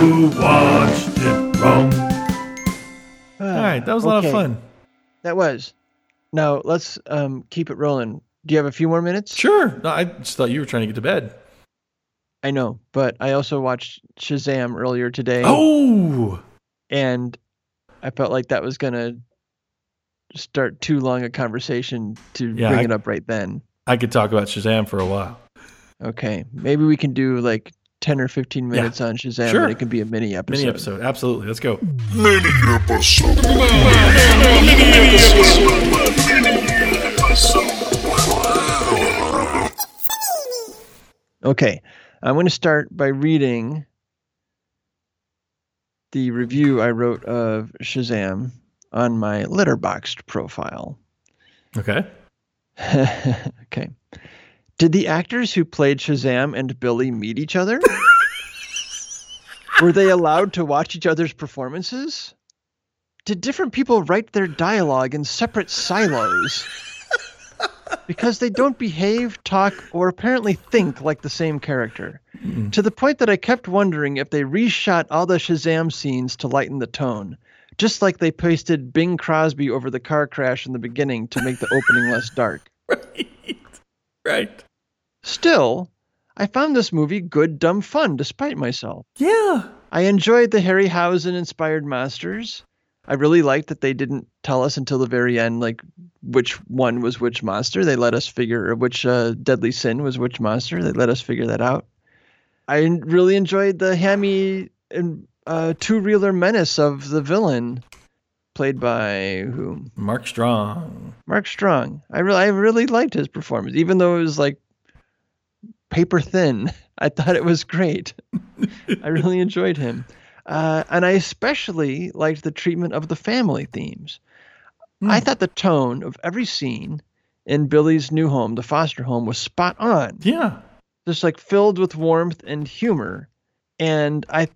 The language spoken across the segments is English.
Watched it wrong. All right, that was a lot of fun. That was. Now let's um, keep it rolling. Do you have a few more minutes? Sure. No, I just thought you were trying to get to bed. I know, but I also watched Shazam earlier today. Oh, and I felt like that was gonna start too long a conversation to Yeah, bring I- it up right then. I could talk about Shazam for a while. Okay, maybe we can do like ten or fifteen Yeah. minutes on Shazam, Sure. and it can be a mini episode. Mini episode. Absolutely. Let's go. Mini episode. Okay, I'm going to start by reading the review I wrote of Shazam on my Letterboxd profile. Okay. okay. Did the actors who played Shazam and Billy meet each other? Were they allowed to watch each other's performances? Did different people write their dialogue in separate silos? Because they don't behave, talk, or apparently think like the same character. To the point that I kept wondering if they reshot all the Shazam scenes to lighten the tone, just like they pasted Bing Crosby over the car crash in the beginning to make the opening less dark. Right. Right. Still, I found this movie good, dumb fun despite myself. Yeah. I enjoyed the Harryhausen inspired monsters. I really liked that they didn't tell us until the very end, like which one was which monster. They let us figure, or which uh, deadly sin was which monster. They let us figure that out. I really enjoyed the hammy and uh, two reeler menace of the villain, played by who? Mark Strong. Mark Strong. I really, I really liked his performance, even though it was like paper thin. I thought it was great. I really enjoyed him, uh, and I especially liked the treatment of the family themes. I thought the tone of every scene in Billy's new home, the foster home, was spot on. Yeah. Just like filled with warmth and humor, and I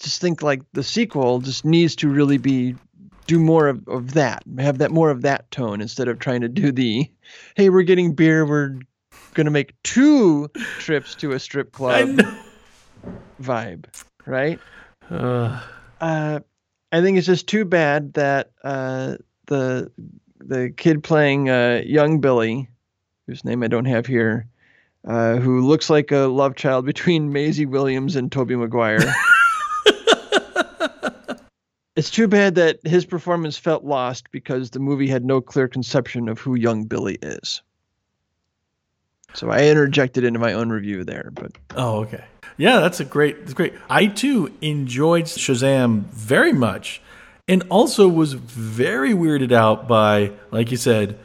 just think like the sequel just needs to really be do more of, of that have that more of that tone instead of trying to do the hey we're getting beer we're gonna make two trips to a strip club vibe right Uh, uh i think it's just too bad that uh the the kid playing uh young billy whose name i don't have here uh who looks like a love child between Maisie Williams and Tobey Maguire. It's too bad that his performance felt lost because the movie had no clear conception of who young Billy is. So I interjected into my own review there, but oh, okay. Yeah, that's a great. That's great. I too enjoyed Shazam very much, and also was very weirded out by, like you said,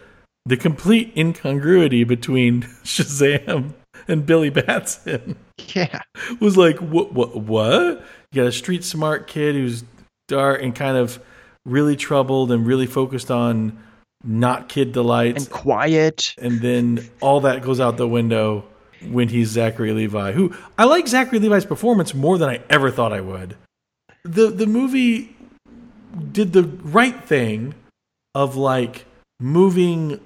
the complete incongruity between Shazam and Billy Batson. yeah, was like, what? What? What? You got a street smart kid who's dark and kind of really troubled and really focused on not kid delights, and quiet. and then all that goes out the window when he's Zachary Levi, who I like Zachary Levi's performance more than I ever thought I would. The the movie did the right thing of like moving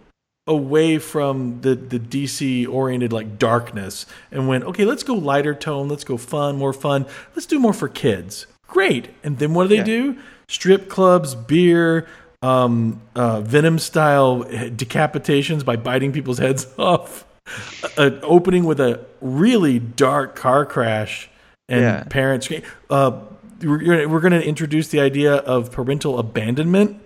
away from the the DC oriented like darkness and went, okay, let's go lighter tone, let's go fun, more fun, let's do more for kids. Great. And then what do they Yeah. do? Strip clubs, beer, um, uh, Venom style decapitations by biting people's heads off. An opening with a really dark car crash and Yeah. parents. Uh, we're, we're going to introduce the idea of parental abandonment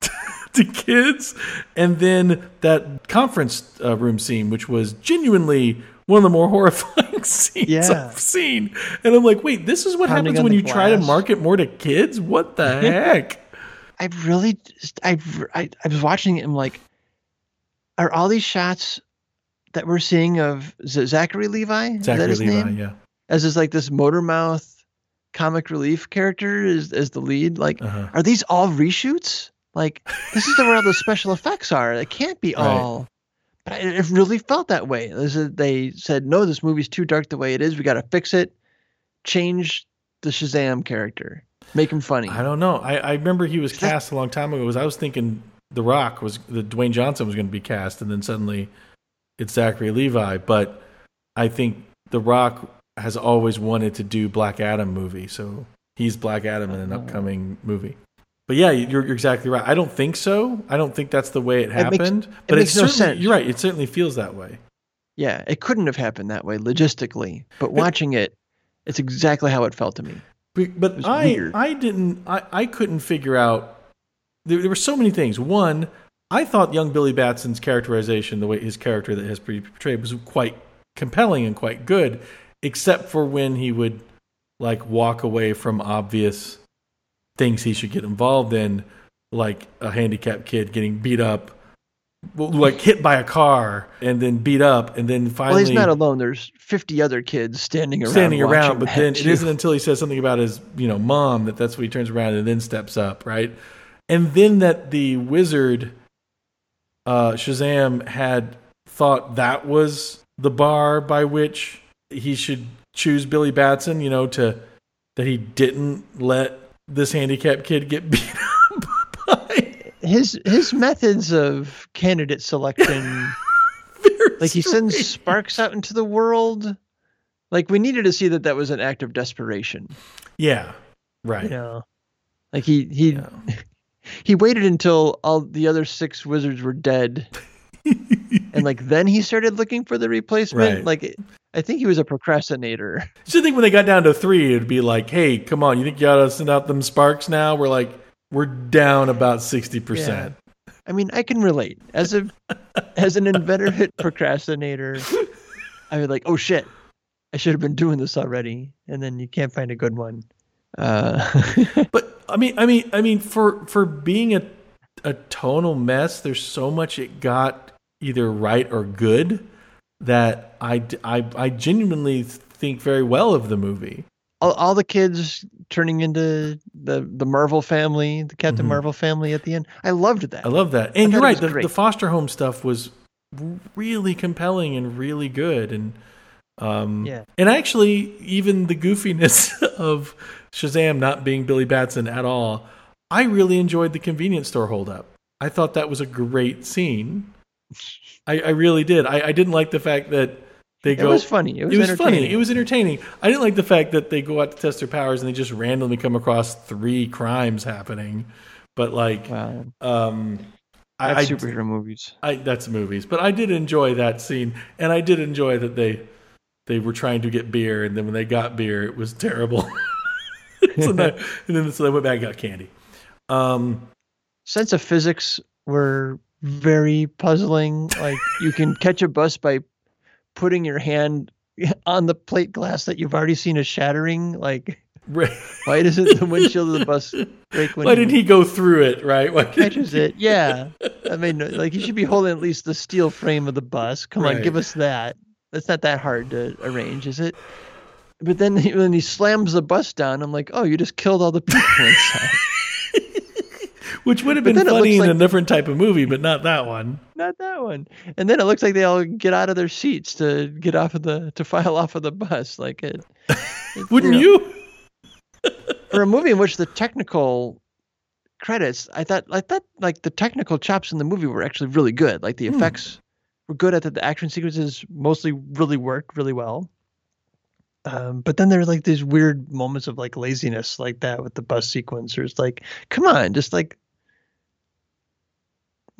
to kids, and then that conference uh, room scene, which was genuinely one of the more horrifying scenes Yeah. I've seen. And I'm like, wait, this is what Pounding happens when you try to market more to kids? What the heck? I really, just, I, I, I was watching it. and I'm like, are all these shots that we're seeing of Z- Zachary Levi? Zachary Levi, name? yeah. As is like this motor mouth comic relief character is as the lead. Like, Uh-huh. are these all reshoots? Like, this is the where all the special effects are. It can't be Right. all. But it it really felt that way. They said, no, this movie's too dark the way it is. We got to fix it. Change the Shazam character. Make him funny. I don't know. I, I remember he was cast a long time ago. Was I was thinking The Rock was the Dwayne Johnson was going to be cast, and then suddenly it's Zachary Levi. But I think The Rock has always wanted to do Black Adam movie, so he's Black Adam in an Oh. upcoming movie. But yeah, you're, you're exactly right. I don't think so. I don't think that's the way it makes- happened. it but makes it's no sense. You're right. It certainly feels that way. Yeah, it couldn't have happened that way logistically, but watching it, it's exactly how it felt to me. But, I weird. I didn't I, I couldn't figure out there, there were so many things. One, I thought young Billy Batson's characterization, the way his character that has been portrayed, was quite compelling and quite good, except for when he would like walk away from obvious things he should get involved in, like a handicapped kid getting beat up, like hit by a car and then beat up, and then finally Well, he's not alone. There's 50 other kids standing around. standing around, but then it isn't until he says something about his, you know, mom that that's when he turns around and then steps up, right? And then that the wizard, uh, Shazam, had thought that was the bar by which he should choose Billy Batson, you know, to that he didn't let this handicapped kid get beat up. His his methods of candidate selection like he sends strange. sparks out into the world like we needed to see that that was an act of desperation Yeah, right. you know like he he Yeah. he waited until all the other six wizards were dead and like then he started looking for the replacement Right. like i think he was a procrastinator So I think when they got down to three, it'd be like, "Hey, come on! You think you ought to send out them sparks now?" We're like, we're down about sixty percent. i mean i can relate. As a as an inveterate procrastinator i was like oh shit. I should have been doing this already. And then you can't find a good one. Uh But I mean, I mean, I mean, for for being a a tonal mess, there's so much it got either right or good that I I I genuinely think very well of the movie. All, all the kids turning into the the Marvel family, the Captain Mhm. Marvel family at the end. I loved that. I love that, and you're right. The, the foster home stuff was really compelling and really good, and um, Yeah. and actually, even the goofiness of Shazam not being Billy Batson at all, I really enjoyed the convenience store holdup. I thought that was a great scene. I, I really did. I, I didn't like the fact that they it was funny. It was, it was funny. It was entertaining. I didn't like the fact that they go out to test their powers and they just randomly come across three crimes happening. But like, wow. um, I, That's I, superhero movies. I that's movies, but I did enjoy that scene, and I did enjoy that they they were trying to get beer, and then when they got beer, it was terrible. so that, and then so they went back and got candy. Um, Sense of physics were very puzzling. Like you can catch a bus by putting your hand on the plate glass that you've already seen a shattering. Like right. why doesn't the windshield of the bus break when Why didn't he go through it? Right? Why catches it? Yeah. I mean, like you should be holding at least the steel frame of the bus. Come on, give us that. That's not that hard to arrange, is it? But then when he slams the bus down, I'm like, oh, you just killed all the people inside. Which would have been funny in a different type of movie, but not that one. not that one. And then it looks like they all get out of their seats to get off of the to file off of the bus. Like it. it- Wouldn't know, you? For a movie in which the technical credits, I thought, I thought like the technical chops in the movie were actually really good. Like the Hmm. effects were good at the, the action sequences mostly really worked really well. Um, but then there's like these weird moments of like laziness like that with the bus sequence. There's like, come on, just like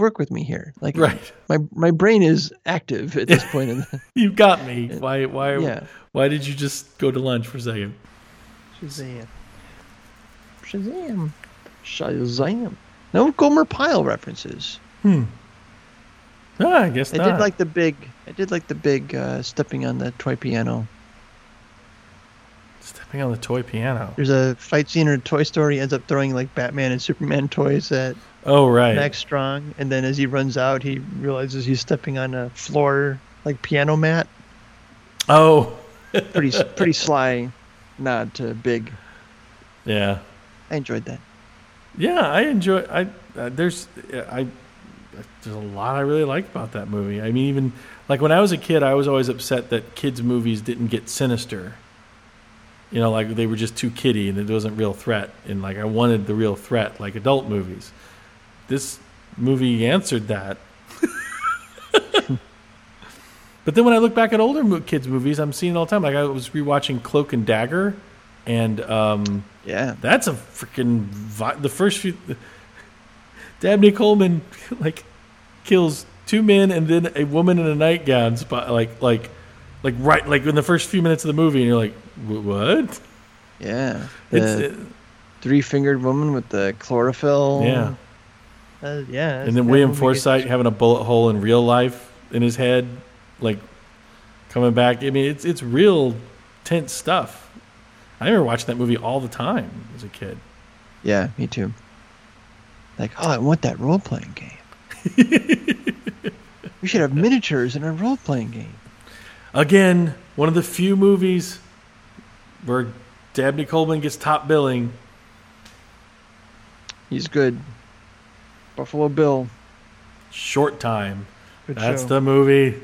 work with me here. Like Right. my my brain is active at this point in the You got me. Why? Why? yeah. Why did you just go to lunch for a second? Shazam. Shazam. Shazam. No Gomer Pyle references. Hmm. Ah, I guess I not. did like the big I did like the big uh, stepping on the toy piano. Stepping on the toy piano. There's a fight scene in a Toy Story ends up throwing like Batman and Superman toys at Oh right. Mark Strong and then as he runs out he realizes he's stepping on a floor like piano mat. Oh Pretty pretty sly nod to big. yeah. I enjoyed that. Yeah, I enjoy. I uh, there's I there's a lot I really like about that movie. I mean, even like when I was a kid, I was always upset that kids' movies didn't get sinister. You know, like they were just too kiddie and it wasn't real threat. And like I wanted the real threat, like adult movies. This movie answered that. But then when I look back at older kids movies, I'm seeing it all the time. Like I was rewatching Cloak and Dagger, and um, Yeah. that's a freaking vi- the first few. Dabney Coleman like kills two men and then a woman in a nightgown. Spot like like like right like in the first few minutes of the movie, and you're like, what? Yeah. The it, three-fingered woman with the chlorophyll. yeah. Uh, yeah. And then William Forsythe having a bullet hole in real life in his head, like coming back. I mean, it's it's real tense stuff. I remember watching that movie all the time as a kid. Yeah, me too. Like, oh, I want that role-playing game. we should have miniatures in our role-playing game. Again, one of the few movies where Dabney Coleman gets top billing. He's good. Buffalo Bill. Short time. Good That's show. the movie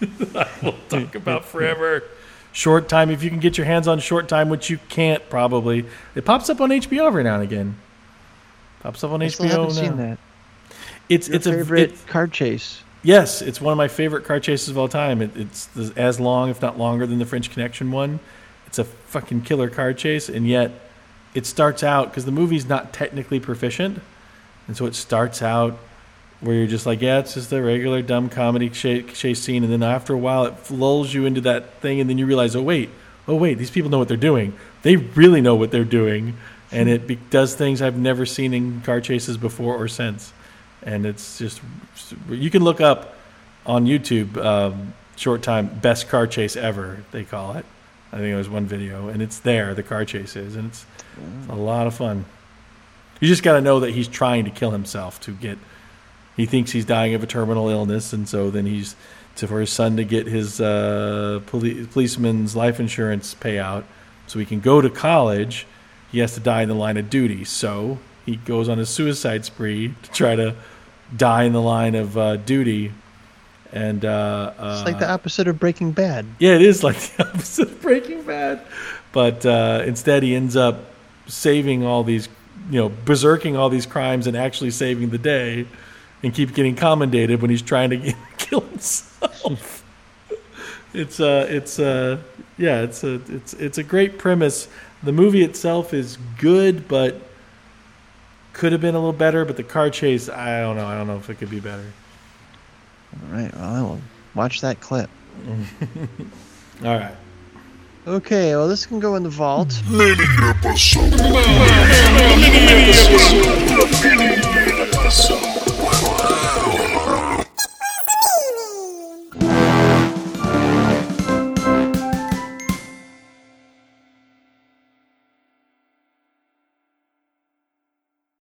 I will talk about forever. Short time. If you can get your hands on short time, which you can't probably, it pops up on HBO every now and again. Pops up on I HBO. still haven't now. seen that. It's Your it's a favorite it- card chase. Yes, it's one of my favorite car chases of all time. It, it's as long, if not longer, than the French Connection one. It's a fucking killer car chase, and yet it starts out because the movie's not technically proficient, and so it starts out where you're just like, yeah, it's just a regular dumb comedy cha- chase scene, and then after a while, it lulls you into that thing, and then you realize, oh wait, oh wait, these people know what they're doing. They really know what they're doing, and it be- does things I've never seen in car chases before or since, and it's just you can look up on YouTube um, short time best car chase ever they call it. I think it was one video, and it's there. The car chase is, and it's, it's a lot of fun. You just got to know that he's trying to kill himself to get. He thinks he's dying of a terminal illness, and so then he's to for his son to get his uh, poli- policeman's life insurance payout, so he can go to college. He has to die in the line of duty, so he goes on a suicide spree to try to die in the line of uh, duty. And uh, uh, It's like the opposite of Breaking Bad. yeah, it is like the opposite of Breaking Bad. But uh, instead, he ends up saving all these, you know, berserking all these crimes and actually saving the day and keep getting commendated when he's trying to kill himself. it's uh, it's uh, yeah, it's a it's it's a great premise. The movie itself is good, but could have been a little better. But the car chase, I don't know. I don't know if it could be better. All right, well, I will watch that clip. All right. Okay, well, this can go in the vault. Mini episode. Mini episode.